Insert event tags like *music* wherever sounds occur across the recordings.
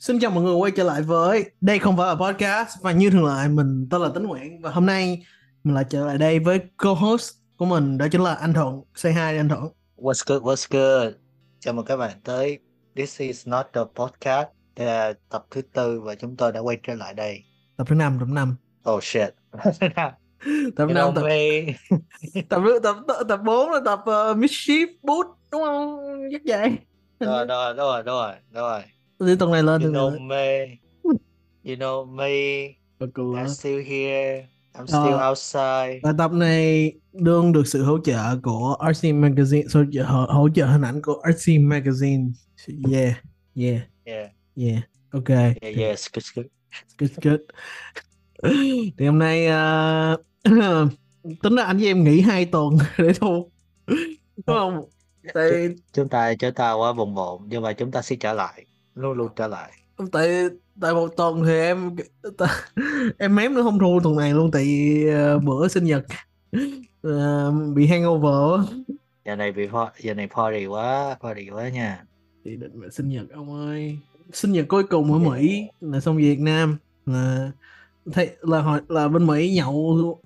Xin chào mọi người quay trở lại với Đây không phải là podcast. Và như thường lệ mình tên là Tấn Nguyễn. Và hôm nay mình lại trở lại đây với co-host của mình Đó chính là anh Thuận. Say hi anh Thuận. What's good, what's good? Chào mừng các bạn tới This is not the podcast. Đây là tập thứ tư và chúng tôi đã quay trở lại đây. Tập thứ 5, tập 5 Oh shit. *laughs* Tập You 5, know tập, tập, tập, tập, tập 4 là tập uh, Mischief Boot Đúng không? Chắc vậy Rồi, rồi, rồi, rồi, rồi Đi tuần này lên You know lên me. You know me. I'm still here. I'm still Ờ. outside. Và tập này đương được sự hỗ trợ của RC Magazine hỗ trợ, hỗ, hỗ trợ hình ảnh của RC Magazine. Yeah, yeah, Yeah, yeah. Ok. Yeah, yeah, skip, skip good. Good thì hôm nay ờ, *coughs* tính ra anh với em nghỉ hai tuần *laughs* để thu. Đúng không? Tại Chúng ta chúng ta quá bồng bột Nhưng mà chúng ta sẽ trở lại Luôn luôn trở lại. Tại tại một tuần thì em ta- em mém nữa không thu tuần này luôn tại vì, ờ, bữa sinh nhật. *laughs* Ờ, bị hangover. Giờ này bị giờ này party quá Party quá nha. Thì định là sinh nhật ông ơi. Sinh nhật cuối cùng ở Mỹ là xong về Việt Nam. Là thấy là hồi là bên Mỹ nhậu uh,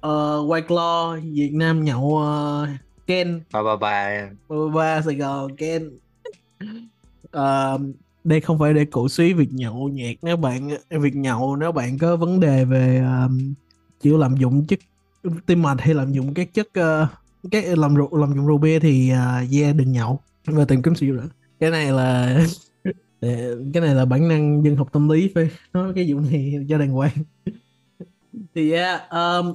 White Claw Việt Nam nhậu uh, Ken. Bye bye bye ba ba Sài Gòn Ken. *laughs* Ờ, đây không phải để cổ suý việc nhậu nhẹt nếu bạn việc nhậu nếu bạn có vấn đề về à, um, chịu lạm dụng chất tim mạch hay lạm dụng các chất uh, các làm rượu làm dụng rượu bia thì uh, yeah đừng nhậu và tìm kiếm sự giúp nữa cái này là *laughs* cái này là bản năng dân học tâm lý phải nói cái vụ này cho đàng hoàng. Thì yeah, um,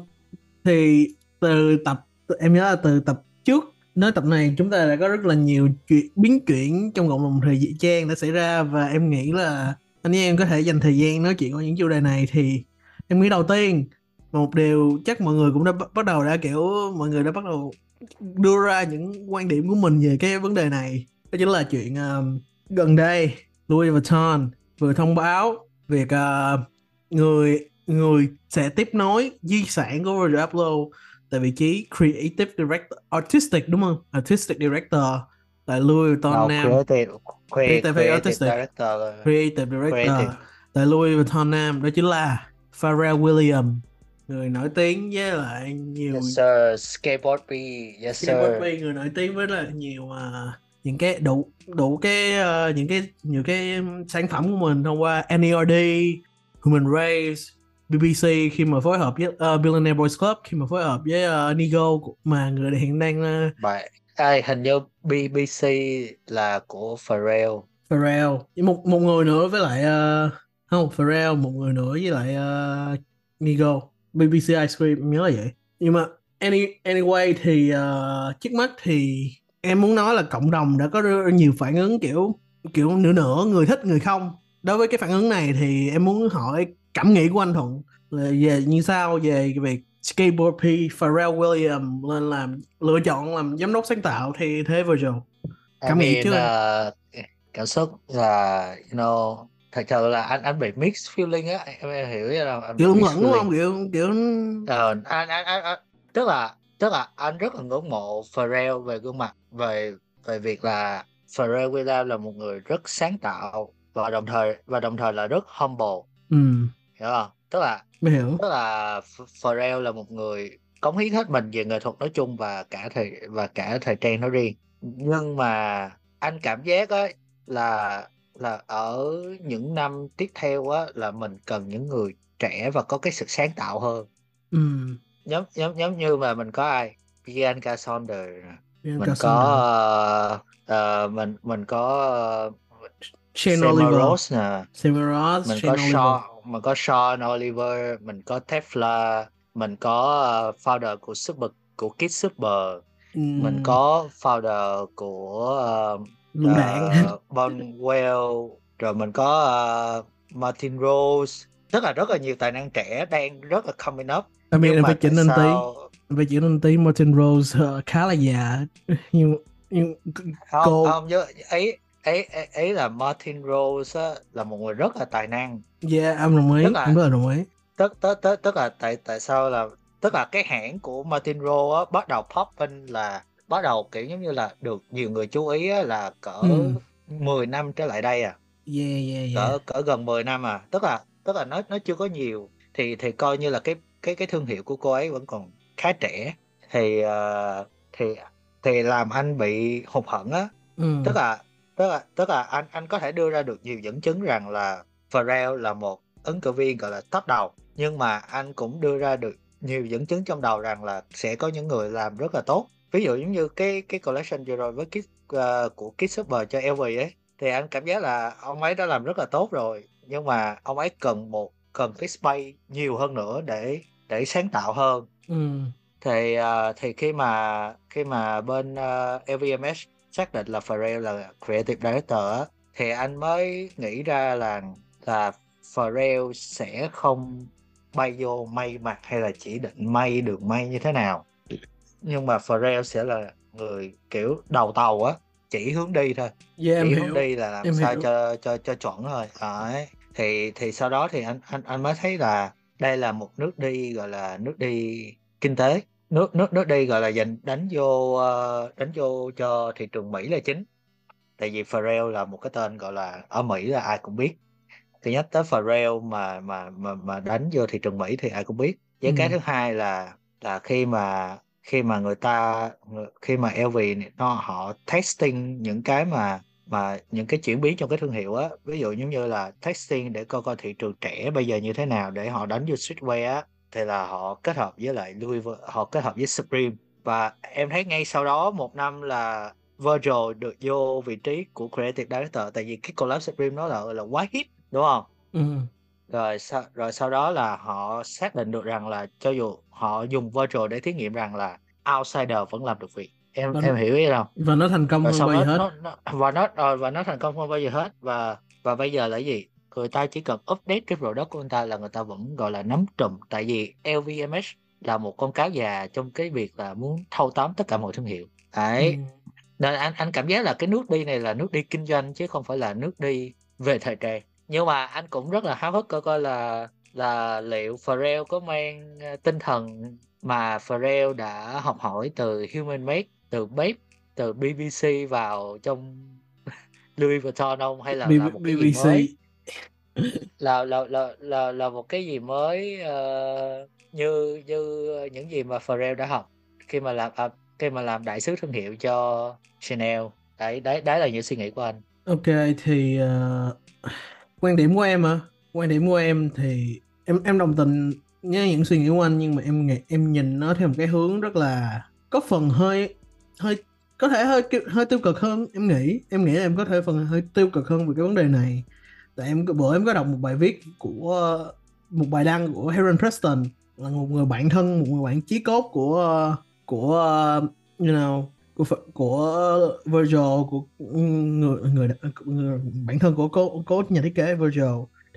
thì từ tập em nhớ là từ tập trước nói tập này chúng ta đã có rất là nhiều chuyện biến chuyển trong cộng đồng thời trang đã xảy ra và em nghĩ là anh em có thể dành thời gian nói chuyện qua những chủ đề này thì em nghĩ đầu tiên một điều chắc mọi người cũng đã bắt bắt đầu đã kiểu mọi người đã bắt đầu đưa ra những quan điểm của mình về cái vấn đề này. Đó chính là chuyện um, gần đây Louis Vuitton vừa thông báo việc uh, người người sẽ tiếp nối di sản của Virgil Abloh tại vị trí creative director artistic đúng không artistic director tại Louis Vuitton No, Nam creative, Creative creative, artistic. director creative director Creative. tại Louis Vuitton Nam đó chính là Pharrell Williams người nổi tiếng với lại nhiều Yes sir, skateboard B, yes sir. Barbie người nổi tiếng với là nhiều à, những cái đủ đủ cái ờ, những cái nhiều cái sản phẩm của mình thông qua NERD, Human Race, BBC khi mà phối hợp với uh, Billionaire Boys Club khi mà phối hợp với uh, Nigo mà người hiện đang uh, Bài, ai hình như BBC là của Pharrell. Pharrell. Một một người nữa với lại uh, không Pharrell một người nữa với lại uh, Nigo. BBC Ice Cream nhớ là vậy. Nhưng mà any, anyway thì uh, trước mắt thì em muốn nói là cộng đồng đã có nhiều phản ứng kiểu kiểu nửa nửa người thích người không đối với cái phản ứng này thì em muốn hỏi cảm nghĩ của anh Thuận là về như sao về việc Skateboard P Pharrell Williams lên làm lựa chọn làm giám đốc sáng tạo thì thế Virgil Cảm I nghĩ mean, trước uh, cảm xúc là, you know, thật sự là anh anh bị mixed feeling á, em, em hiểu? Anh bị kiểu lẫn đúng không? Kiểu kiểu Ờ, anh, anh, anh, anh, tức là tức là anh rất là ngưỡng mộ Pharrell về gương mặt về về việc là Pharrell Williams là một người rất sáng tạo và đồng thời và đồng thời là rất humble. Ừ. Hiểu không? Tức là mới hiểu. tức là Ph- Pharrell là một người cống hiến hết mình về nghệ thuật nói chung và cả thời và cả thời trang nói riêng. Nhưng mà anh cảm giác á là là ở những năm tiếp theo á là mình cần những người trẻ và có cái sự sáng tạo hơn. Ừ. Giống giống giống như mà mình có ai? Bianca Saunders mình có ờ, ờ, mình mình có Shane Oliver. Nè. Sam Ross mình Shane có Oliver. Sean mình có Sean Oliver mình có Tefla mình có ờ, founder của Super của Kid Super. Ừ, mình có founder của uh, đạn Bonwell. Rồi mình có ờ, Martin Rose. Rất là rất là nhiều tài năng trẻ đang rất là coming up. Là mà phải chỉnh anh tí. phải chỉnh anh tí. Martin Rose ờ, khá là già. *laughs* Nhưng nhưng không Cô- không chứ ấy ấy ấy, ấy là Martin Rose á, là một người rất là tài năng. Yeah em đồng ý Tức là- em rất là đồng ý. tức tức tức tức là tại tại sao là tức là cái hãng của Martin Rose á, bắt đầu popping là bắt đầu kiểu giống như là được nhiều người chú ý á, là cỡ Ừ. 10 năm trở lại đây à. Yeah yeah yeah cỡ cỡ gần 10 năm à. Tức là tức là nó nó chưa có nhiều. Thì thì coi như là cái cái cái thương hiệu của cô ấy vẫn còn khá trẻ. Thì ờ, thì thì làm anh bị hụt hẫng á. Ừ. Tức là tức là tức là anh anh có thể đưa ra được nhiều dẫn chứng rằng là Pharrell là một ứng cử viên gọi là top đầu. Nhưng mà anh cũng đưa ra được nhiều dẫn chứng trong đầu rằng là sẽ có những người làm rất là tốt. Ví dụ giống như cái cái collection vừa rồi với Kiss ờ, của Kiss Super cho LV ấy thì anh cảm giác là ông ấy đã làm rất là tốt rồi. Nhưng mà ông ấy cần một cần cái space nhiều hơn nữa để để sáng tạo hơn. Ừ. Thì ờ, thì khi mà khi mà bên ờ, LVMH xác định là Pharrell là creative director á, thì anh mới nghĩ ra là là Pharrell sẽ không bay vô may mặt hay là chỉ định may đường may như thế nào. Nhưng mà Pharrell sẽ là người kiểu đầu tàu á chỉ hướng đi thôi. Yeah em chỉ hiểu. hướng đi là làm em sao hiểu. cho cho cho chuẩn thôi đấy. Thì thì sau đó thì anh anh anh mới thấy là đây là một nước đi gọi là nước đi kinh tế nước nước nước đi gọi là dành đánh vô ờ, đánh vô cho thị trường Mỹ là chính. Tại vì Pharrell là một cái tên gọi là ở Mỹ là ai cũng biết. Thứ nhất tới Pharrell mà mà mà mà đánh vô thị trường Mỹ thì ai cũng biết. Với Ừ. cái thứ hai là là khi mà khi mà người ta khi mà LV nó họ testing những cái mà mà những cái chuyển biến trong cái thương hiệu á. Ví dụ giống như là testing để coi coi thị trường trẻ bây giờ như thế nào để họ đánh vô streetwear á thì là họ kết hợp với lại Louis họ kết hợp với Supreme. Và em thấy ngay sau đó một năm là Virgil được vô vị trí của creative director. Tại vì cái collab Supreme nó là là quá hit đúng không? Ừ. Rồi sau rồi sau đó là họ xác định được rằng là cho dù họ dùng Virgil để thí nghiệm rằng là outsider vẫn làm được việc. Em Vâng. em hiểu ý không? Và nó thành công hơn bao giờ hết. nó, nó và nó rồi và nó thành công hơn bao giờ hết. Và và bây giờ là gì người ta chỉ cần update cái product của người ta là người ta vẫn gọi là nắm trùm. Tại vì LVMH là một con cáo già trong cái việc là muốn thâu tóm tất cả mọi thương hiệu. Đấy. Ừ. nên anh anh cảm giác là cái nước đi này là nước đi kinh doanh chứ không phải là nước đi về thời trang. Nhưng mà anh cũng rất là háo hức coi coi là là liệu Pharrell có mang ờ, tinh thần mà Pharrell đã học hỏi từ Human Made từ Babe từ BBC vào trong *laughs* Louis Vuitton không? Hay là B- là một cái gì BBC mới là là là là là một cái gì mới uh, như như những gì mà Pharrell đã học khi mà làm à, khi mà làm đại sứ thương hiệu cho Chanel. Đấy đấy đấy là những suy nghĩ của anh. Ok thì uh, quan điểm của em à quan điểm của em thì em em đồng tình với những suy nghĩ của anh nhưng mà em nghĩ em nhìn nó theo một cái hướng rất là có phần hơi hơi có thể hơi hơi tiêu cực hơn. Em nghĩ em nghĩ là em có thể phần hơi tiêu cực hơn về cái vấn đề này tại em bữa em có đọc một bài viết của một bài đăng của Heron Preston là một người bạn thân một người bạn chí cốt của của you know của của Virgil của người người, người bản thân của cố cố nhà thiết kế Virgil.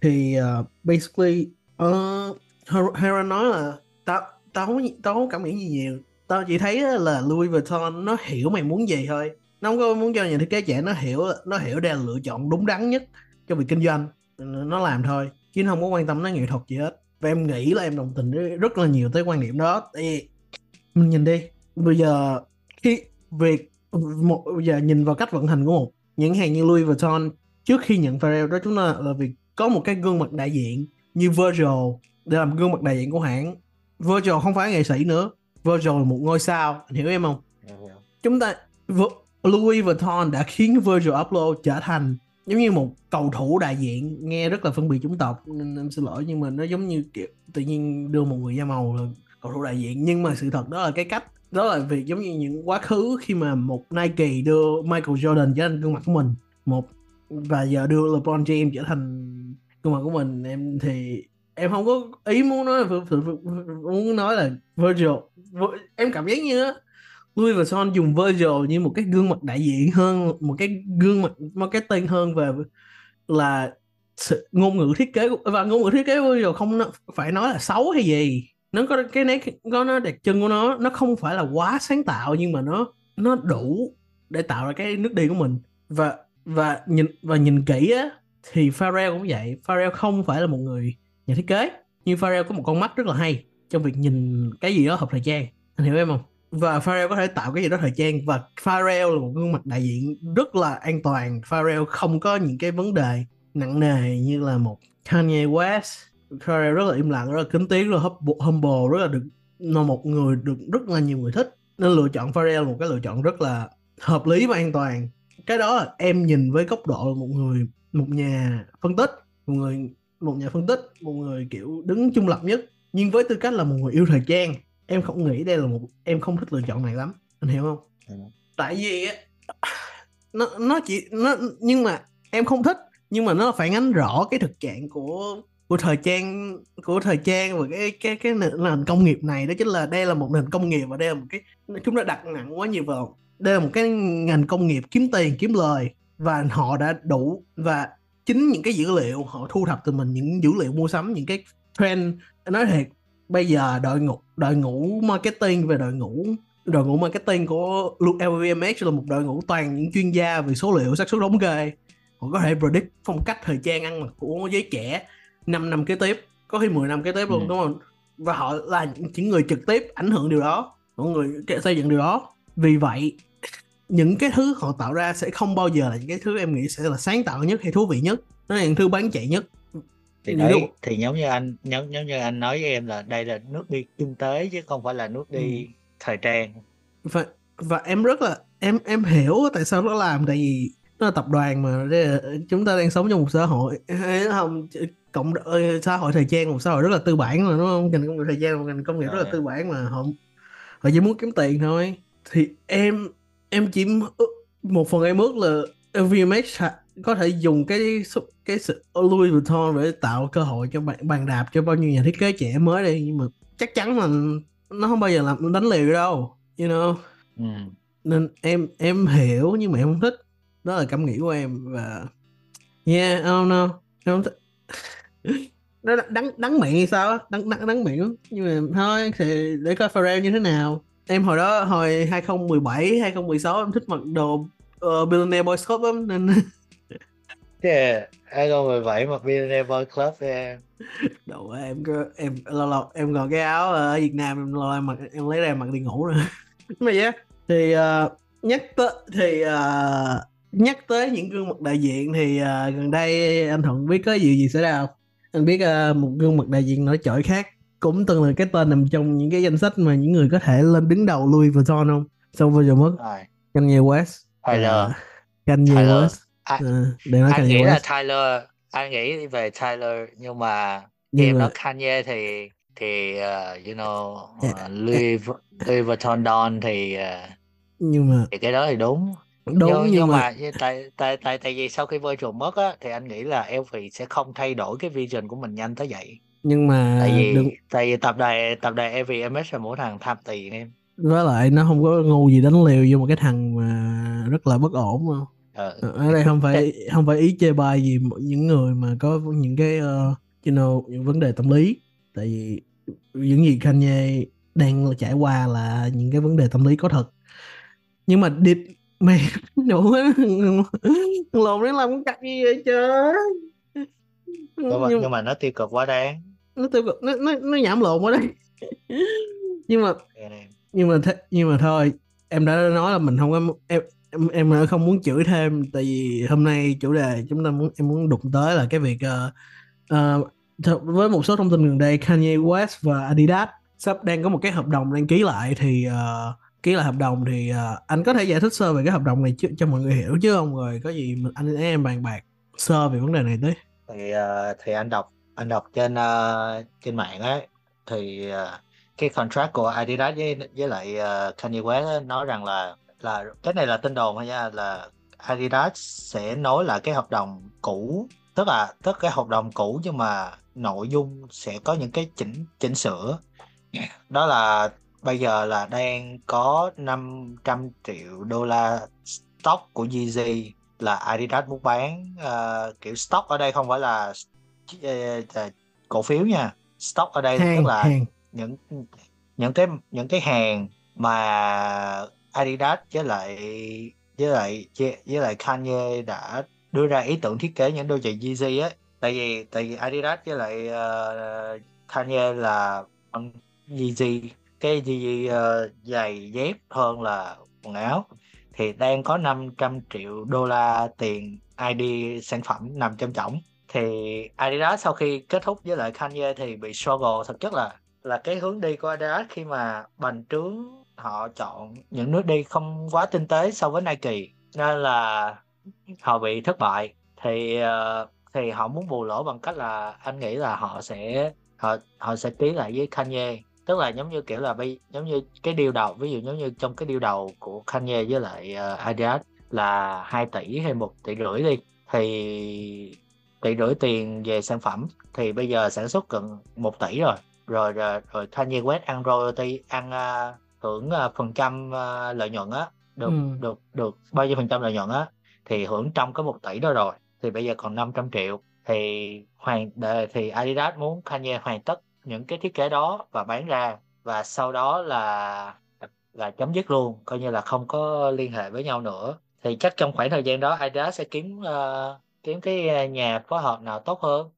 Thì uh, basically uh, Heron nói là tao tao không tao không cảm nghĩ gì nhiều. Tao chỉ thấy là Louis Vuitton nó hiểu mày muốn gì thôi. Nó không có muốn cho nhà thiết kế trẻ nó hiểu nó hiểu đây là lựa chọn đúng đắn nhất cho việc kinh doanh nó làm thôi chứ không có quan tâm đến nghệ thuật gì hết. Và em nghĩ là em đồng tình rất là nhiều tới quan điểm đó. Vì mình nhìn đi bây giờ khi việc một bây giờ nhìn vào cách vận hành của một nhãn hàng như Louis Vuitton trước khi nhận Pharrell đó chúng ta là việc có một cái gương mặt đại diện như Virgil để làm gương mặt đại diện của hãng. Virgil không phải nghệ sĩ nữa Virgil là một ngôi sao anh hiểu em không? Chúng ta Louis Vuitton đã khiến Virgil Abloh trở thành giống như một cầu thủ đại diện, nghe rất là phân biệt chủng tộc, nên em xin lỗi, nhưng mà nó giống như, kiểu, tự nhiên đưa một người da màu là cầu thủ đại diện. Nhưng mà sự thật đó là cái cách, đó là việc giống như những quá khứ khi mà một Nike đưa Michael Jordan trở thành gương mặt của mình. Một, và giờ đưa LeBron James trở thành gương mặt của mình, em thì em không có ý muốn nói muốn nói là Virgil em cảm giác như Louis Vuitton dùng Virgil như một cái gương mặt đại diện hơn, một cái gương mặt marketing hơn về là sự ngôn ngữ thiết kế và ngôn ngữ thiết kế Virgil không phải nói là xấu hay gì. Nó có cái nét, có nó đặc trưng của nó nó không phải là quá sáng tạo nhưng mà nó nó đủ để tạo ra cái nước đi của mình. Và và nhìn và nhìn kỹ á, thì Pharrell cũng vậy. Pharrell không phải là một người nhà thiết kế, nhưng Pharrell có một con mắt rất là hay trong việc nhìn cái gì đó hợp thời trang. Anh hiểu em không? Và Pharrell có thể tạo cái gì đó thời trang. Và Pharrell là một gương mặt đại diện rất là an toàn. Pharrell không có những cái vấn đề nặng nề như là một Kanye West. Pharrell rất là im lặng, rất là kính tiếng, rất là humble, rất là được là một người được rất là nhiều người thích. Nên lựa chọn Pharrell một cái lựa chọn rất là hợp lý và an toàn. Cái đó là em nhìn với góc độ một người, một nhà phân tích. Một người một nhà phân tích, một người kiểu đứng trung lập nhất. Nhưng với tư cách là một người yêu thời trang em không nghĩ đây là một em không thích lựa chọn này lắm anh hiểu không ừ. tại vì nó nó chỉ nó nhưng mà em không thích nhưng mà nó phản ánh rõ cái thực trạng của của thời trang của thời trang và cái cái cái nền công nghiệp này đó chính là đây là một nền công nghiệp và đây là một cái chúng ta đặt nặng quá nhiều vào đây là một cái ngành công nghiệp kiếm tiền kiếm lời và họ đã đủ và chính những cái dữ liệu họ thu thập từ mình những dữ liệu mua sắm những cái trend nói thiệt bây giờ đội ngũ đội ngũ marketing về đội ngũ đội ngũ marketing của LVMH là một đội ngũ toàn những chuyên gia về số liệu xác suất thống kê. Họ có thể predict phong cách thời trang ăn mặc của giới trẻ 5 năm kế tiếp có khi 10 năm kế tiếp luôn ừ. đúng không? Và họ là những người trực tiếp ảnh hưởng điều đó mọi người xây dựng điều đó. Vì vậy những cái thứ họ tạo ra sẽ không bao giờ là những cái thứ em nghĩ sẽ là sáng tạo nhất hay thú vị nhất. Nó là những thứ bán chạy nhất thì đấy thì giống như anh giống giống như anh nói với em là đây là nước đi kinh tế chứ không phải là nước đi ừ. thời trang. Và và em rất là em em hiểu tại sao nó làm tại vì nó là tập đoàn mà chúng ta đang sống trong một xã hội. Không cộng xã hội thời trang một xã hội rất là tư bản mà đúng không? Ngành công nghiệp thời trang một ngành công nghiệp rất là tư bản mà họ họ chỉ muốn kiếm tiền thôi. Thì em em chỉ một phần em ước là LVMH có thể dùng cái cái sự Louis Vuitton để tạo cơ hội cho bạn bàn đạp cho bao nhiêu nhà thiết kế trẻ mới đây nhưng mà chắc chắn là nó không bao giờ làm đánh liều đâu you know. Ừ. nên em em hiểu nhưng mà em không thích. Đó là cảm nghĩ của em và yeah I don't know. Em không thích. *laughs* Nó đắng đắng miệng hay sao á? Đắng, đắng đắng miệng. Nhưng mà thôi thì để coi Pharrell như thế nào. Em hồi đó hồi 2017 2016 em thích mặc đồ uh, Billionaire Boys Club lắm nên *laughs* Yeah, 2017 mặc Billionaire Boys Club em *laughs* Đâu em em lâu lâu em còn cái áo ở Việt Nam em lâu em mặc em lấy ra mặc đi ngủ rồi *laughs* mà vậy thì uh, nhắc tới thì uh, nhắc tới những gương mặt đại diện thì uh, gần đây anh Thuận biết có gì gì xảy ra không? Anh biết uh, một gương mặt đại diện nổi trội khác cũng từng là cái tên nằm trong những cái danh sách mà những người có thể lên đứng đầu Louis Vuitton không? Xong vừa rồi mất. Kanye West. Tyler. Uh, Kanye. West. À, để nói anh nghĩ West. là Tyler, anh nghĩ về Tyler nhưng mà nhưng em mà... nói Kanye thì thì uh, you know uh, Louis Louis Vuitton Don thì uh, nhưng mà thì cái đó thì đúng. Đúng nhưng, nhưng mà, mà tại tại tại tại vì sau khi Virgil mất á thì anh nghĩ là LV sẽ không thay đổi cái vision của mình nhanh tới vậy. Nhưng mà tại vì đừng... tại vì tập đoàn tập đoàn LVMH là mỗi thằng tham tiền em. Với lại nó không có ngu gì đánh liều vô một cái thằng mà rất là bất ổn mà ờ. ở đây không phải không phải ý chê bai gì những người mà có những cái uh, you know những vấn đề tâm lý. Tại vì những gì Kanye đang trải qua là những cái vấn đề tâm lý có thật. Nhưng mà đi mày *laughs* đủ lộn đến làm cái cặp gì vậy trời. Nhưng mà, nhưng mà nó tiêu cực quá đáng. Nó tiêu cực nó nó, nó nhảm lộn quá đấy. *laughs* Nhưng mà nhưng mà th- nhưng mà thôi em đã nói là mình không có em em em không muốn chửi thêm tại vì hôm nay chủ đề chúng ta muốn em muốn đụng tới là cái việc uh, uh, với một số thông tin gần đây Kanye West và Adidas sắp đang có một cái hợp đồng đang ký lại thì uh, ký lại hợp đồng thì uh, anh có thể giải thích sơ về cái hợp đồng này chứ, cho mọi người hiểu chứ không? Rồi có gì mình anh em bàn bạc sơ về vấn đề này đấy thì uh, thì anh đọc anh đọc trên uh, trên mạng ấy thì uh, cái contract của Adidas với với lại uh, Kanye West nói rằng là là cái này là tin đồn thôi nha là Adidas sẽ nối lại cái hợp đồng cũ tức là tức cái hợp đồng cũ nhưng mà nội dung sẽ có những cái chỉnh chỉnh sửa. Đó là bây giờ là đang có 500 triệu đô la stock của Yeezy là Adidas muốn bán. Uh, kiểu stock ở đây không phải là uh, cổ phiếu nha. Stock ở đây hàng, tức là hàng. những những cái những cái hàng mà Adidas với lại với lại với lại Kanye đã đưa ra ý tưởng thiết kế những đôi giày Yeezy ấy tại vì tại vì Adidas với lại uh, Kanye là Yeezy cái gì uh, ờ, giày dép hơn là quần áo. Thì đang có 500 triệu đô la tiền ID sản phẩm nằm trong chổng. Thì Adidas sau khi kết thúc với lại Kanye thì bị struggle. Thực chất là là cái hướng đi của Adidas khi mà bành trướng họ chọn những nước đi không quá tinh tế so với Nike nên là họ bị thất bại. Thì uh, thì họ muốn bù lỗ bằng cách là anh nghĩ là họ sẽ họ họ sẽ ký lại với Kanye. Tức là giống như kiểu là bây giống như cái điều đầu ví dụ giống như trong cái điều đầu của Kanye với lại uh, Adidas là 2 tỷ hay một tỷ rưỡi đi thì tỷ rưỡi tiền về sản phẩm thì bây giờ sản xuất gần một tỷ rồi. Rồi rồi, rồi Kanye West ăn royalty ăn uh, hưởng uh, phần trăm uh, lợi nhuận á được ừ. được được bao nhiêu phần trăm lợi nhuận á thì hưởng trong cái một tỷ đó rồi thì bây giờ còn 500 triệu thì hoàn thì Adidas muốn Kanye hoàn tất những cái thiết kế đó và bán ra và sau đó là là chấm dứt luôn coi như là không có liên hệ với nhau nữa thì chắc trong khoảng thời gian đó Adidas sẽ kiếm uh, kiếm cái nhà phối hợp nào tốt hơn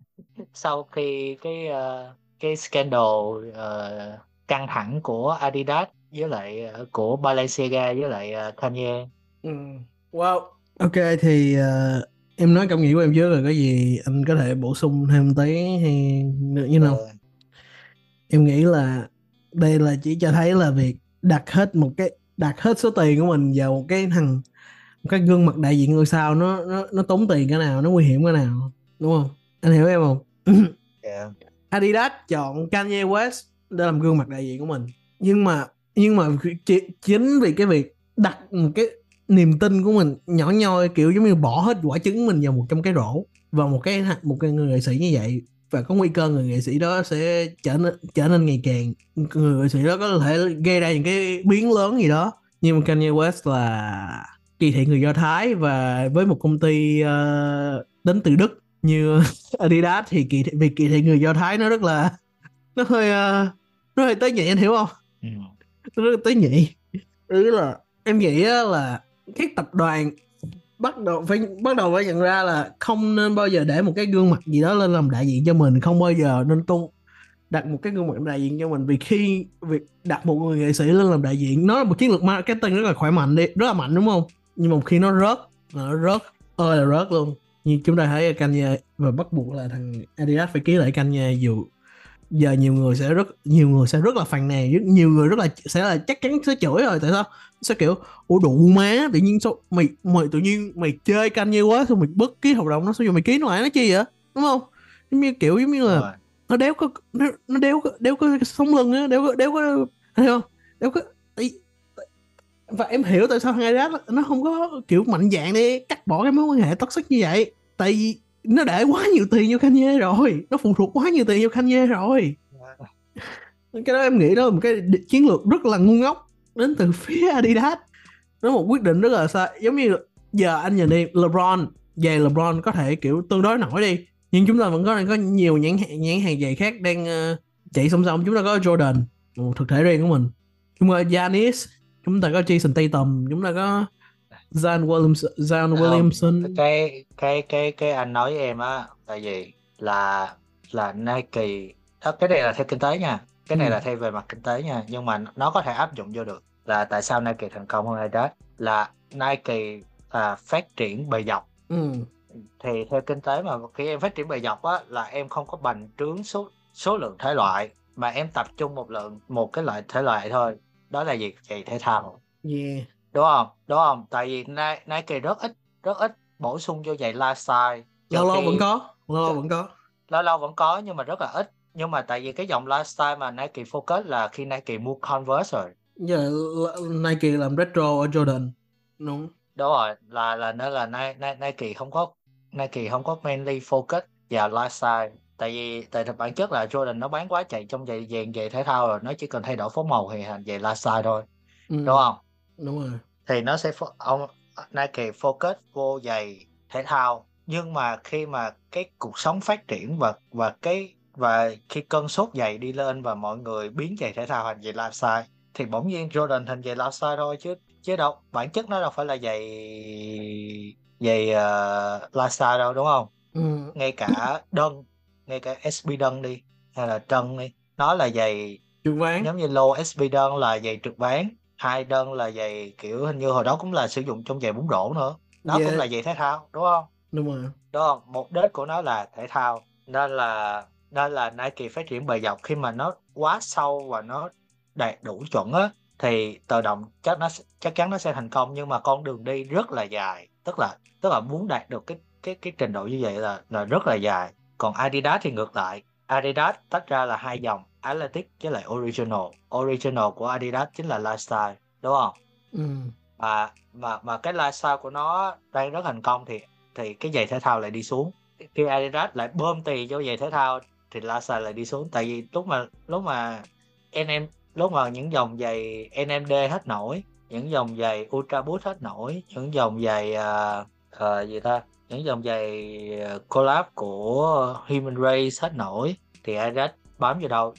sau khi cái uh, cái scandal uh, căng thẳng của Adidas với lại uh, của Balenciaga với lại uh, Kanye. Ừ. Wow. Ok thì uh, em nói cảm nghĩ của em trước rồi có gì anh có thể bổ sung thêm tới hay như nào? Ừ. Em nghĩ là đây là chỉ cho thấy là việc đặt hết một cái đặt hết số tiền của mình vào một cái thằng một cái gương mặt đại diện ngôi sao nó nó nó tốn tiền cái nào nó nguy hiểm cái nào đúng không anh hiểu em không yeah. *coughs* Adidas chọn Kanye West để làm gương mặt đại diện của mình nhưng mà nhưng mà chính vì cái việc đặt một cái niềm tin của mình nhỏ nhoi kiểu giống như bỏ hết quả trứng mình vào một trong cái rổ vào một cái một cái người nghệ sĩ như vậy và có nguy cơ người nghệ sĩ đó sẽ trở nên trở nên ngày càng người nghệ sĩ đó có thể gây ra những cái biến lớn gì đó nhưng mà Kanye West là kỳ thị người Do Thái và với một công ty uh, đến từ Đức như *laughs* Adidas thì kỳ thị, việc kỳ thị người Do Thái nó rất là nó hơi uh, nó hơi tới nhẹ anh hiểu không? Tới Nó là nhị. Ý là, em nghĩ là các tập đoàn bắt đầu phải, bắt đầu phải nhận ra là không nên bao giờ để một cái gương mặt gì đó lên làm đại diện cho mình, không bao giờ nên tung đặt một cái gương mặt đại diện cho mình. Vì khi việc đặt một người nghệ sĩ lên làm đại diện, nó là một chiến lược marketing rất là khỏe mạnh đi, rất là mạnh, đúng không? Nhưng một khi nó rớt nó rớt, ơi là rớt luôn. Như chúng ta thấy Kanye, và bắt buộc là thằng Adidas phải ký lại Kanye dù giờ nhiều người sẽ rất nhiều người sẽ rất là phàn nàn nhiều người rất là sẽ là chắc chắn sẽ chửi rồi tại sao? Sẽ kiểu ủa đủ má tự nhiên sao mày mày tự nhiên mày chơi Kanye quá xong mày bất ký hợp đồng nó sao giờ mày ký nó lại nó chi vậy? Đúng không? Giống như kiểu giống như là nó đéo có nó, nó đéo có đéo có sống lưng á đéo có đéo có thấy không? Đéo có và em hiểu tại sao thằng Adidas nó không có kiểu mạnh dạng đi cắt bỏ cái mối quan hệ toxic như vậy. Tại vì nó để quá nhiều tiền vô Kanye rồi. Nó phụ thuộc quá nhiều tiền vô Kanye rồi. Cái đó em nghĩ đó là một cái chiến lược rất là ngu ngốc đến từ phía Adidas. Nó một quyết định rất là sai giống như giờ anh nhìn đi LeBron giày LeBron có thể kiểu tương đối nổi đi nhưng chúng ta vẫn có có nhiều nhãn hàng nhãn hàng giày khác đang uh, chạy song song. Chúng ta có Jordan một thực thể riêng của mình. Chúng ta có Giannis chúng ta có Jason Tatum chúng ta có Zion Williamson Zion Williamson. cái cái cái cái anh nói em á là gì? Là là Nike. Đó, cái này là theo kinh tế nha. Cái này ừ. là theo về mặt kinh tế nha. Nhưng mà nó có thể áp dụng vô được là tại sao Nike thành công hơn Adidas? Là Nike à, phát triển bề dọc. Ừ. thì theo kinh tế mà khi em phát triển bề dọc á là em không có bành trướng số số lượng thể loại mà em tập trung một lượng một cái loại thể loại thôi. Đó là gì? Chạy thể thao. Yeah. Đúng không? Đúng không? Tại vì Nike rất ít rất ít bổ sung vô giày lifestyle. Lâu lâu vẫn có lâu lâu vẫn có. Lâu lâu vẫn có nhưng mà rất là ít. Nhưng mà tại vì cái dòng lifestyle mà Nike focus là khi Nike mua Converse rồi. Yeah, Nike làm retro ở Jordan đúng đúng rồi là là nó là Nike, Nike không có Nike không có mainly focus vào lifestyle. Tại vì tại thực bản chất là Jordan nó bán quá chạy trong giày dàn giày thể thao rồi nó chỉ cần thay đổi phối màu thì thành giày lifestyle thôi. Ừ. đúng không đúng rồi. Thì nó sẽ ông Nike focus vô giày thể thao. Nhưng mà khi mà cái cuộc sống phát triển và và cái và khi cơn sốt giày đi lên và mọi người biến giày thể thao thành giày lifestyle thì bỗng nhiên Jordan thành giày lifestyle thôi chứ chứ đâu bản chất nó đâu phải là giày giày uh, lifestyle đâu đúng không? Ừ. ngay cả đơn ngay cả SB Dunk đi hay là Trân đi. Nó là giày trượt ván. giống như lô SB Dunk là giày trượt ván hai đơn là giày kiểu hình như hồi đó cũng là sử dụng trong giày bún rổ nữa. Nó yeah. cũng là giày thể thao đúng không? Đúng rồi. Đúng không? Mục đích của nó là thể thao nên là nên là Nike phát triển bề dọc khi mà nó quá sâu và nó đạt đủ chuẩn á thì tự động chắc nó chắc chắn nó sẽ thành công. Nhưng mà con đường đi rất là dài tức là tức là muốn đạt được cái cái cái trình độ như vậy là là rất là dài. Còn Adidas thì ngược lại. Adidas tách ra là hai dòng Athletic với lại Original. Original của Adidas chính là lifestyle đúng không? Ừ. mà mà mà cái lifestyle của nó đang rất thành công thì thì cái giày thể thao lại đi xuống. Khi Adidas lại bơm tiền cho giày thể thao thì lifestyle lại đi xuống. Tại vì lúc mà lúc mà NM lúc mà những dòng giày NMD hết nổi những dòng giày Ultra Boost hết nổi những dòng giày uh, uh, gì ta? Những dòng giày collab của Human Race hết nổi thì Adidas bám vào đâu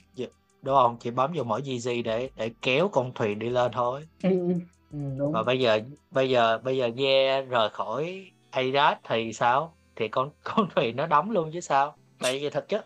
đúng không? Chỉ bám vào mỗi Yeezy để để kéo con thuyền đi lên thôi. Ừ. Ừ, đúng. và bây giờ bây giờ bây giờ Ye rời khỏi Adidas thì sao? Thì con *laughs* con thuyền nó đóng luôn chứ sao? Tại vì thực chất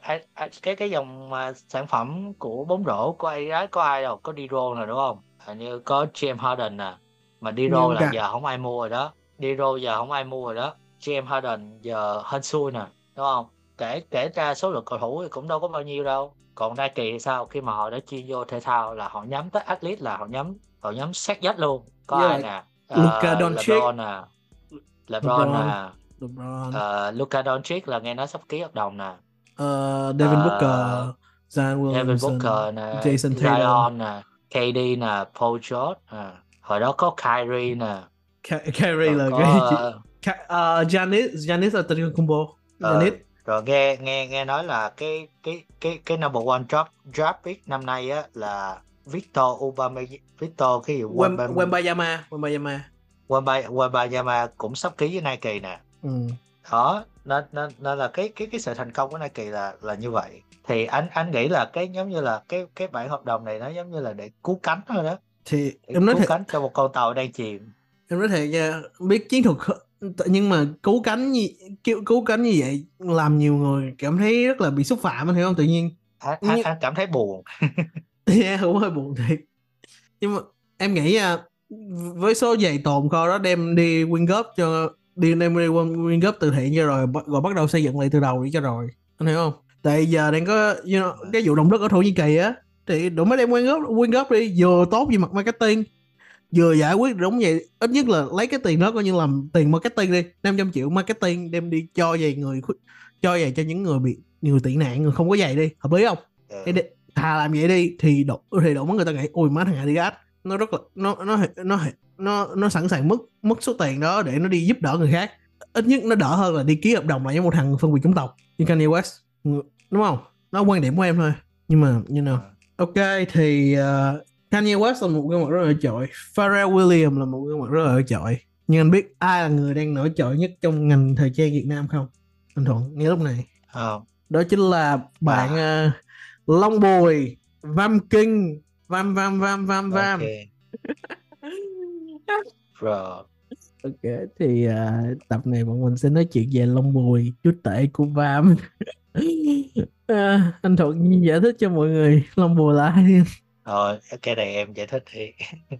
cái cái dòng mà sản phẩm của bóng rổ của Adidas có ai đâu có Diro nè đúng không? Hình như có James Harden nè. Mà Diro là cả... giờ không ai mua rồi đó. Diro giờ không ai mua rồi đó. James Harden giờ hên xui nè đúng không? Kể kể ra số lượng cầu thủ thì cũng đâu có bao nhiêu đâu còn Nike thì sao? Khi mà họ đã chuyên vô thể thao là họ nhắm tới athlete là họ nhắm họ nhắm sát dách luôn. Có yeah. ai nè? Luka uh, Doncic. LeBron nè. LeBron nè. Uh, Luka Doncic là nghe nói sắp ký hợp đồng nè. Uh, Devin uh, Booker Zion Williamson Devin Booker nè Jason Tatum. Zion nè KD nè Paul George à. hồi đó có Kyrie nè. Kyrie là cái gì? uh, Giannis Giannis Antetokounmpo Giannis. uh, rồi nghe nghe nghe nói là cái cái cái cái number one draft draft pick năm nay á là Victor Obama Victor cái gì? Wembayama Wembayama. Wembayama cũng sắp ký với Nike nè. Ừ. đó nên nên nên là cái cái cái sự thành công của Nike là là như vậy. Thì anh anh nghĩ là cái giống như là cái cái bản hợp đồng này nó giống như là để cứu cánh thôi đó. Thì để em nói cứu thiệt cánh cho một con tàu đang chìm. Em nói thiệt nha biết chiến thuật nhưng mà cứu cánh như cứu, cứu cánh như vậy làm nhiều người cảm thấy rất là bị xúc phạm anh hiểu không? Tự nhiên anh, anh, anh cảm thấy buồn. *laughs* Yeah, cũng hơi buồn thiệt. Nhưng mà em nghĩ à, với số giày tồn kho đó đem đi quyên góp cho đi đem đi quyên góp từ thiện cho rồi rồi bắt đầu xây dựng lại từ đầu đi cho rồi. Anh hiểu không? Tại giờ đang có you know, cái vụ động đất ở thổ nhĩ kỳ á thì đủ mới đem quyên góp quyên góp đi vừa tốt về mặt marketing vừa giải quyết đúng vậy ít nhất là lấy cái tiền đó coi như làm tiền marketing đi 500 triệu marketing đem đi cho về người cho về cho những người bị người tị nạn người không có giày đi hợp lý không? Ừ. đi, thà làm vậy đi thì độ thì độ người ta nghĩ ui má thằng Adidas nó rất là nó nó nó nó nó sẵn sàng mất mất số tiền đó để nó đi giúp đỡ người khác. Ít nhất nó đỡ hơn là đi ký hợp đồng lại với một thằng phân biệt chủng tộc như Kanye West đúng không? Nó quan điểm của em thôi. Nhưng mà như nào ừ. ok thì uh, Kanye West là một gương mặt rất là trội Pharrell Williams là một gương mặt rất là trội nhưng anh biết ai là người đang nổi trội nhất trong ngành thời trang Việt Nam không? Anh Thuận nghe lúc này. Oh. đó chính là bạn à. uh, Long Bùi Vam Kinh. Vam Vam Vam Vam Vam. Okay. ok thì uh, tập này bọn mình sẽ nói chuyện về Long Bùi chú tể của Vam. À, *laughs* anh Thuận giải thích cho mọi người Long Bùi là ai Thôi, cái này em giải thích đi. *laughs*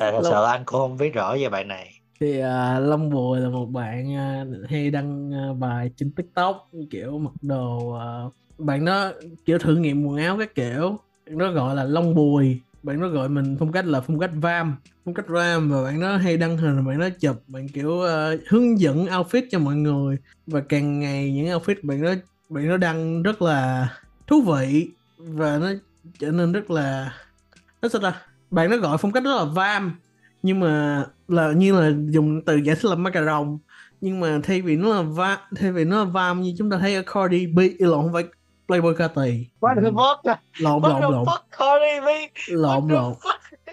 Tại thật Long... sự anh cũng không biết rõ về bạn này. Thì uh, Long Bùi là một bạn uh, hay đăng uh, bài trên TikTok kiểu mặc đồ uh, bạn đó kiểu thử nghiệm quần áo các kiểu. Nó gọi là Long Bùi. Bạn nó gọi mình phong cách là phong cách vam phong cách ram. Và bạn nó hay đăng hình bạn nó chụp bạn kiểu uh, hướng dẫn outfit cho mọi người. Và càng ngày những outfit bạn nó bạn nó đăng rất là thú vị. Và nó trở nên rất là nó sao ta? Bạn nó gọi phong cách rất là vam nhưng mà là như là dùng từ giải thích là macaron. Nhưng mà thay vì nó là va thay vì nó là vam như chúng ta thấy ở Cardi B lộn không phải Playboy Carti What the fuck? Lộn lộn lộn. Cardi B? Lộn lộn.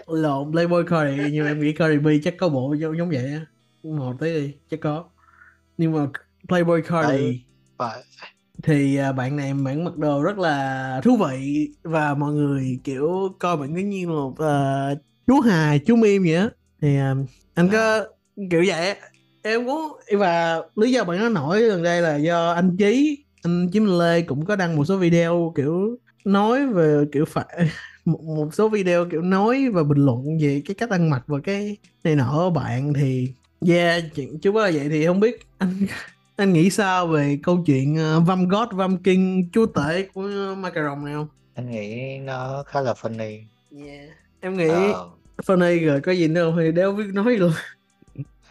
lộn Playboy Cardi nhưng mà em nghĩ Cardi B chắc có bộ giống, giống vậy á. Một tí đi chắc có. Nhưng mà Playboy Cardi. Ừ, thì à, bạn này bạn mặc đồ rất là thú vị và mọi người kiểu coi bạn giống như một uh, chú hài chú meme vậy á. Thì uh, anh có kiểu vậy em muốn và lý do bạn nó nổi gần đây là do anh chí anh chí minh lê cũng có đăng một số video kiểu nói về kiểu phải *laughs* một, một số video kiểu nói và bình luận về cái cách ăn mặc và cái này nọ của bạn. Thì yeah chuyện chú là vậy thì không biết anh *laughs* anh nghĩ sao về câu chuyện uh, Vam God Vam King chúa tể của uh, Macaron này không? Anh nghĩ nó khá là funny. Yeah. em nghĩ uh, funny rồi có gì nữa không? Thì đéo biết nói luôn.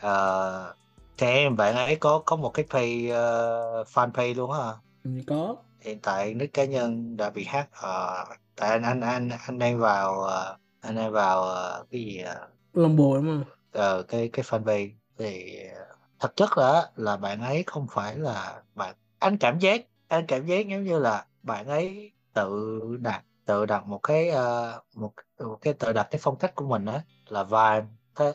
Uh, thì em bạn ấy có có một cái page uh, fan page luôn hả? Ừ, có. Hiện tại nick cá nhân đã bị hack uh, tại anh anh anh anh đang vào uh, anh đang vào uh, cái gì uh, bồ đúng không? uh, cái cái fanpage thì thật chất là là bạn ấy không phải là bạn anh cảm giác anh cảm giác giống như là bạn ấy tự đặt tự đặt một cái uh, một, một cái tự đặt cái phong cách của mình á là vài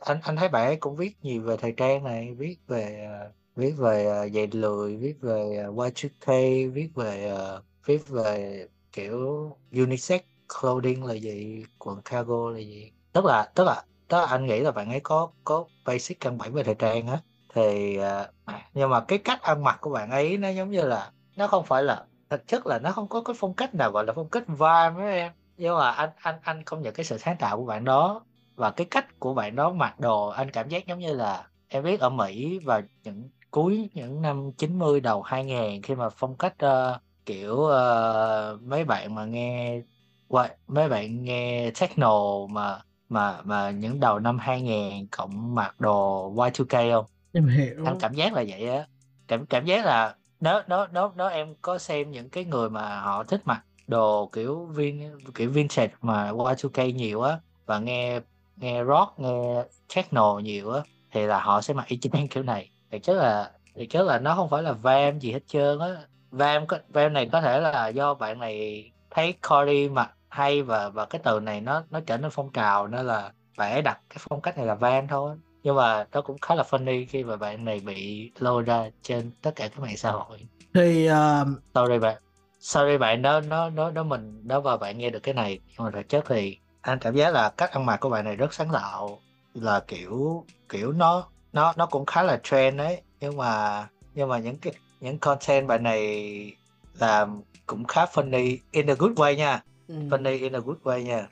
anh anh thấy bạn ấy cũng viết nhiều về thời trang này viết về uh, viết về uh, giày lười viết về uh, Y2K viết về uh, viết về kiểu unisex clothing là gì quần cargo là gì. Tức là tức là tức là anh nghĩ là bạn ấy có có basic căn bản về thời trang á thì à, nhưng mà cái cách ăn mặc của bạn ấy nó giống như là nó không phải là thực chất là nó không có cái phong cách nào gọi là phong cách vibe với em nhưng mà anh anh anh không nhận cái sự sáng tạo của bạn đó và cái cách của bạn đó mặc đồ anh cảm giác giống như là em biết ở Mỹ vào những cuối những năm 90 đầu 2000 khi mà phong cách uh, kiểu uh, mấy bạn mà nghe mấy bạn nghe techno mà mà mà những đầu năm 2000 cộng mặc đồ Y2K không? Em hiểu. Anh cảm giác là vậy á. Cảm cảm giác là nếu nếu nếu nếu em có xem những cái người mà họ thích mặc đồ kiểu viên kiểu vintage mà Y2K nhiều á và nghe nghe rock, nghe techno nhiều á thì là họ sẽ mặc y chang *laughs* kiểu này thì chắc là, thì chắc là nó không phải là vam gì hết trơn á vam có, vam này có thể là do bạn này thấy Corey mặc hay và và cái từ này nó nó trở nên phong trào, nên là bạn ấy đặt cái phong cách này là van thôi nhưng mà nó cũng khá là funny khi mà bạn này bị lôi ra trên tất cả các mạng xã hội. Thì uh... sorry bạn. Sorry bạn đó nó nó nó mình đó và bạn nghe được cái này. Nhưng mà thực chất thì anh cảm giác là cách ăn mặc của bạn này rất sáng tạo. Là kiểu kiểu nó nó nó cũng khá là trend đấy nhưng mà nhưng mà những cái những content bạn này làm cũng khá funny in a good way nha. Ừ. funny in a good way nha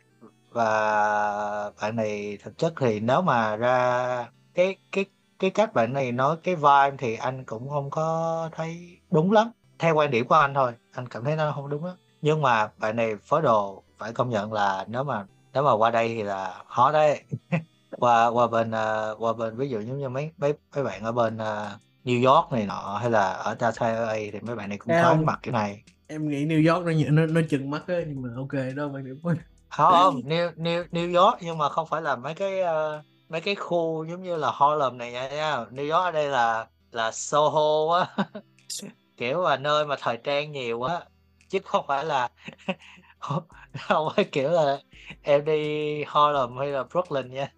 và bạn này thực chất thì nếu mà ra cái cái cái cách bạn này nói cái vibe thì anh cũng không có thấy đúng lắm. Theo quan điểm của anh thôi anh cảm thấy nó không đúng lắm. Nhưng mà bạn này phối đồ phải công nhận là nếu mà nếu mà qua đây thì là khó đấy. *laughs* Qua qua bên uh, qua bên ví dụ giống như mấy mấy mấy bạn ở bên uh, New York này nọ hay là ở LA thì mấy bạn này cũng có mặc cái này. em nghĩ New York nó nó nó chừng mắt á nhưng mà ok đâu bạn điểm không không New New New York nhưng mà không phải là mấy cái uh, mấy cái khu giống như là Harlem này nha, nha. New York ở đây là là Soho á. *laughs* Kiểu là nơi mà thời trang nhiều á. Chứ không phải là *laughs* không phải kiểu là em đi Harlem hay là Brooklyn nha.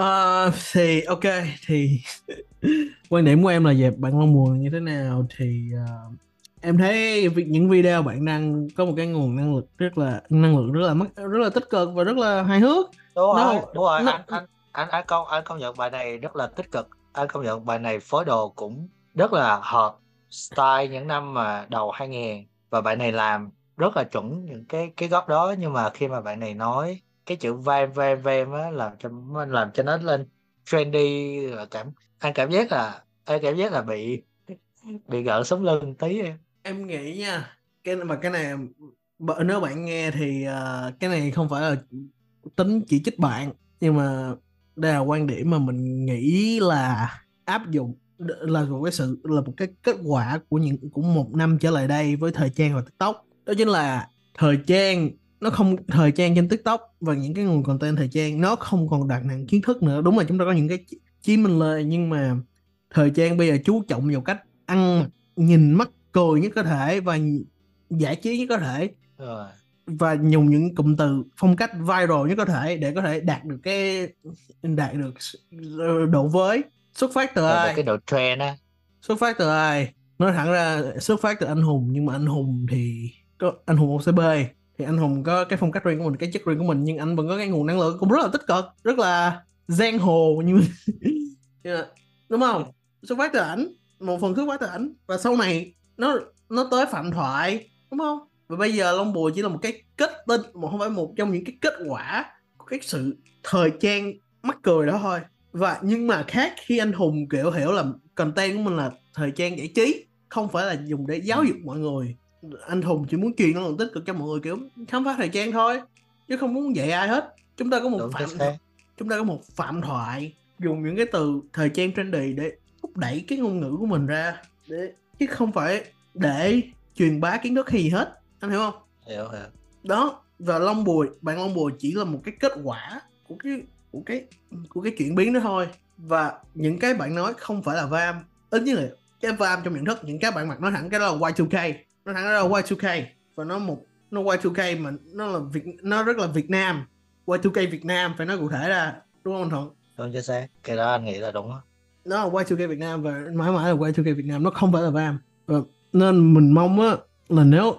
Uh, thì ok thì *laughs* quan điểm của em là về bạn mong mùa như thế nào thì uh, em thấy những video bạn đăng có một cái nguồn năng lực rất là năng lượng rất là mất rất là tích cực và rất là hài hước. Đúng rồi no, đúng rồi. no. anh anh anh anh công anh công nhận bài này rất là tích cực. Anh công nhận bài này phối đồ cũng rất là hợp style những năm mà đầu 2000 và bài này làm rất là chuẩn những cái cái góc đó. Nhưng mà khi mà bạn này nói cái chữ vam vam vam á làm cho làm cho nó lên trendy là cảm anh cảm giác là anh cảm giác là bị bị gợn sống lưng tí em em nghĩ nha cái mà cái này nếu bạn nghe thì uh, cái này không phải là tính chỉ trích bạn nhưng mà đây là quan điểm mà mình nghĩ là áp dụng là một cái sự là một cái kết quả của những của một năm trở lại đây với thời trang và tiktok. Đó chính là thời trang nó không thời trang trên tiktok và những cái nguồn content thời trang nó không còn đặt nặng kiến thức nữa. Đúng là chúng ta có những cái chí minh lời nhưng mà thời trang bây giờ chú trọng vào cách ăn nhìn mắt cười nhất có thể và giải trí nhất có thể. Rồi. và dùng những cụm từ phong cách viral nhất có thể để có thể đạt được cái đạt được độ với. Xuất phát từ ai? cái độ trend á. Xuất phát từ ai? Nói thẳng ra xuất phát từ anh hùng nhưng mà anh hùng thì có anh hùng OCB thì anh hùng có cái phong cách riêng của mình cái chất riêng của mình nhưng anh vẫn có cái nguồn năng lượng cũng rất là tích cực rất là giang hồ như *laughs* yeah. đúng không? Xuất phát từ ảnh một phần xuất phát từ ảnh. Và sau này nó nó tới phạm thoại đúng không? Và bây giờ long bùa chỉ là một cái kết tinh một không phải một trong những cái kết quả của cái sự thời trang mắc cười đó thôi. Và nhưng mà khác khi anh hùng kiểu hiểu là content của mình là thời trang giải trí không phải là dùng để giáo dục mọi người. Anh hùng chỉ muốn truyền năng lượng tích cực cho mọi người kiểu khám phá thời trang thôi chứ không muốn dạy ai hết. Chúng ta có một đúng phạm chúng ta có một phạm thoại dùng những cái từ thời trang trendy để thúc đẩy cái ngôn ngữ của mình ra để chứ không phải để truyền bá kiến thức gì hết. Anh hiểu không? Hiểu hiểu. Đó và long bùi bạn long bùi chỉ là một cái kết quả của cái của cái của cái chuyển biến đó thôi. Và những cái bạn nói không phải là vam. Ít nhất là cái vam trong nhận thức những cái bạn mặc nói thẳng cái đó là Y2K nó thẳng đó là Y2K và nó một nó Y2K mà nó là Việt nó rất là Việt Nam. Y2K Việt Nam phải nói cụ thể ra. Đúng không Thuận? Đúng chính xác. Cái đó anh nghĩ là đúng á nó là Y2K Việt Nam và mãi mãi là Y2K Việt Nam nó không phải là vam và nên mình mong á là nếu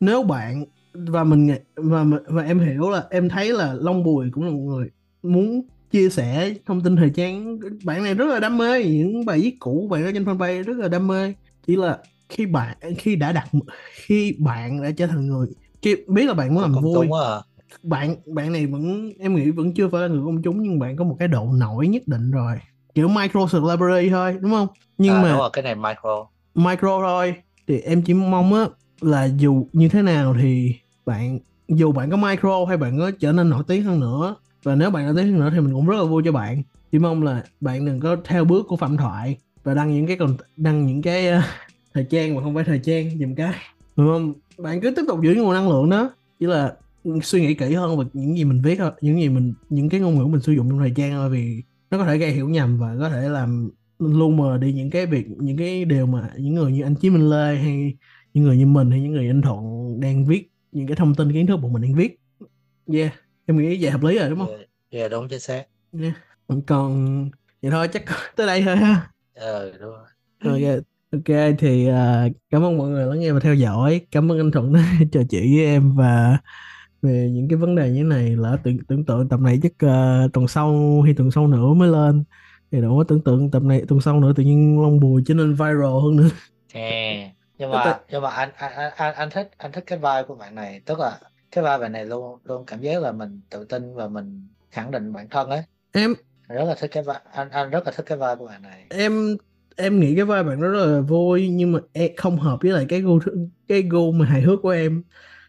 nếu bạn và mình và và em hiểu là em thấy là Long Bùi cũng là một người muốn chia sẻ thông tin thời trang. Bạn này rất là đam mê những bài viết cũ bạn ở trên fanpage rất là đam mê. Chỉ là khi bạn khi đã đặt khi bạn đã trở thành người khi biết là bạn muốn làm vui à. bạn bạn này vẫn em nghĩ vẫn chưa phải là người công chúng nhưng bạn có một cái độ nổi nhất định rồi kiểu micro celebrity thôi đúng không? Nhưng à, mà đúng rồi cái này micro. micro thôi. Thì em chỉ mong á là dù như thế nào thì bạn dù bạn có micro hay bạn có trở nên nổi tiếng hơn nữa và nếu bạn nổi tiếng hơn nữa thì mình cũng rất là vui cho bạn. Chỉ mong là bạn đừng có theo bước của phạm thoại và đăng những cái còn đăng những cái ờ, *laughs* thời trang mà không phải thời trang dùm cái. Đúng không? Bạn cứ tiếp tục giữ nguồn năng lượng đó. Chỉ là suy nghĩ kỹ hơn về những gì mình viết thôi những gì mình những cái ngôn ngữ mình sử dụng trong thời trang thôi vì nó có thể gây hiểu nhầm và có thể làm lu mờ đi những cái việc những cái điều mà những người như anh Chí Minh Lê hay những người như mình hay những người anh Thuận đang viết những cái thông tin kiến thức của mình đang viết. Yeah em nghĩ vậy hợp lý rồi đúng không? Yeah, yeah, đúng chính xác. Yeah. còn vậy thôi chắc *laughs* tới đây thôi ha. Ờ đúng rồi. Ok ok thì à, cảm ơn mọi người lắng nghe và theo dõi. Cảm ơn anh Thuận đã *laughs* trò chuyện với em và về những cái vấn đề như thế này lỡ tưởng tưởng tượng tập này chắc ờ, tuần sau hay tuần sau nữa mới lên. Thì đâu có tưởng tượng tập này tuần sau nữa tự nhiên Long Bùi trở nên viral hơn nữa. À, nhưng mà nhưng mà anh anh anh anh thích anh thích cái vibe của bạn này. Tức là cái vibe bạn này luôn luôn cảm giác là mình tự tin và mình khẳng định bản thân ấy. Em Anh rất là thích cái vibe anh anh rất là thích cái vibe của bạn này. Em em nghĩ cái vai bạn đó rất là vui nhưng mà em không hợp với lại cái gu cái gu mà hài hước của em.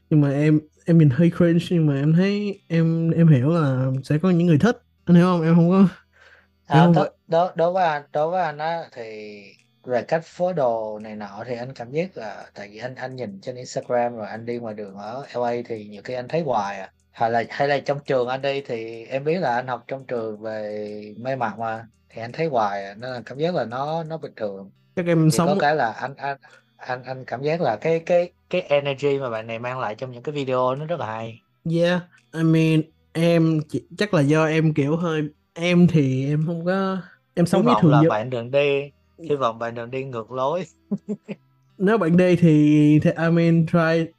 Nhưng mà em em nhìn hơi cringe nhưng mà em thấy em em hiểu là sẽ có những người thích. Anh hiểu không? Em không có à, không đối, đối, đối với anh đối với anh á thì về cách phối đồ này nọ thì anh cảm giác là tại vì anh anh nhìn trên Instagram rồi anh đi ngoài đường ở LA thì nhiều khi anh thấy hoài à. Hay là hay là trong trường anh đi thì em biết là anh học trong trường về may mặc mà thì anh thấy hoài à nên là cảm giác là nó nó bình thường. Chắc em có sống cái là anh anh anh anh cảm giác là cái cái cái energy mà bạn này mang lại trong những cái video nó rất là hay. Yeah I mean em chỉ, chắc là do em kiểu hơi em thì em không có em sống với thường là dân. bạn đừng đi hy vọng bạn đừng đi ngược lối. *laughs* Nếu bạn đi thì thì I mean try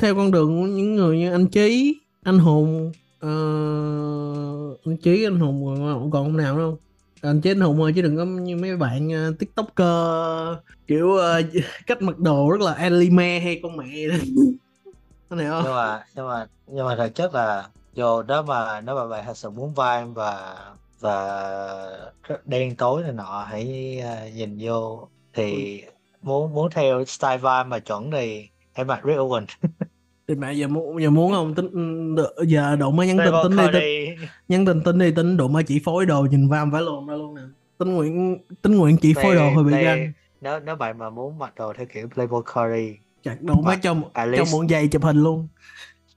theo con đường của những người như anh Chí anh Hùng ờ, anh Chí anh Hùng còn còn ông nào không anh anh Hùng thôi chứ đừng có như mấy bạn ờ, tiktoker kiểu ờ, *laughs* cách mặc đồ rất là anime hay con mẹ. Đó *laughs* anh hiểu không? Nhưng mà nhưng mà nhưng mà thực chất là dù đó mà nếu mà bạn thật sự muốn vibe và và đen tối này nọ hãy à, nhìn vô. Thì muốn muốn theo style vibe mà chuẩn thì hãy mặc Rick Owen *laughs* thì mẹ giờ muốn giờ muốn không? Tính giờ độ mới nhắn tin tính đi tính nhắn tin tính đi tính độ mới chỉ phối đồ nhìn vam phải luôn ra luôn nè. Tính nguyện tính nguyện chỉ phối đồ hơi bị găng nếu nếu bạn mà muốn mặc đồ theo kiểu Playboy Cardi chặt đồ mới Alice. trong muộn giày chụp hình luôn.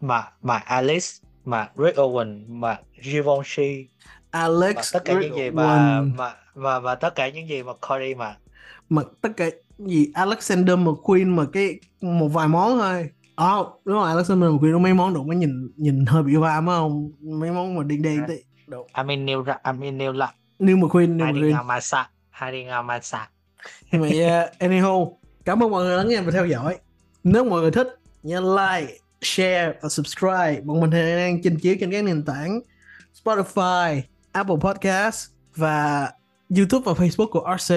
Mặc mặc Alice mặc Rick Owen mặc Givenchy. Alex mặc tất cả những gì mà Goodwin, mà mà và tất cả những gì mà Cardi mặc. Mặc tất cả gì? Alexander McQueen mà cái một vài món thôi Ồ đúng rồi Alexander McQueen nó mấy món đồ mới nhìn nhìn hơi bị va phải không? Mấy món mà đen đen tí đồ I mean new ra- I mean new là New McQueen đi McQueen ngào mà sạc hai đi ngào mà sạc. Nhưng mà yeah, anyhow cảm ơn mọi người lắng nghe và theo dõi. Nếu mọi người thích nhớ like share và subscribe. Bọn mình hiện đang trình chiếu trên các nền tảng Spotify Apple Podcast và YouTube và Facebook của RC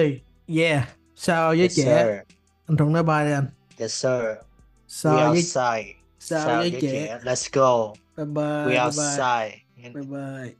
yeah sao với yes trẻ? sir. Anh Thuận nói bye đi anh. Yes sir we sao với outside sao sao với với trẻ trẻ let's go. Bye bye we bye bye outside bye bye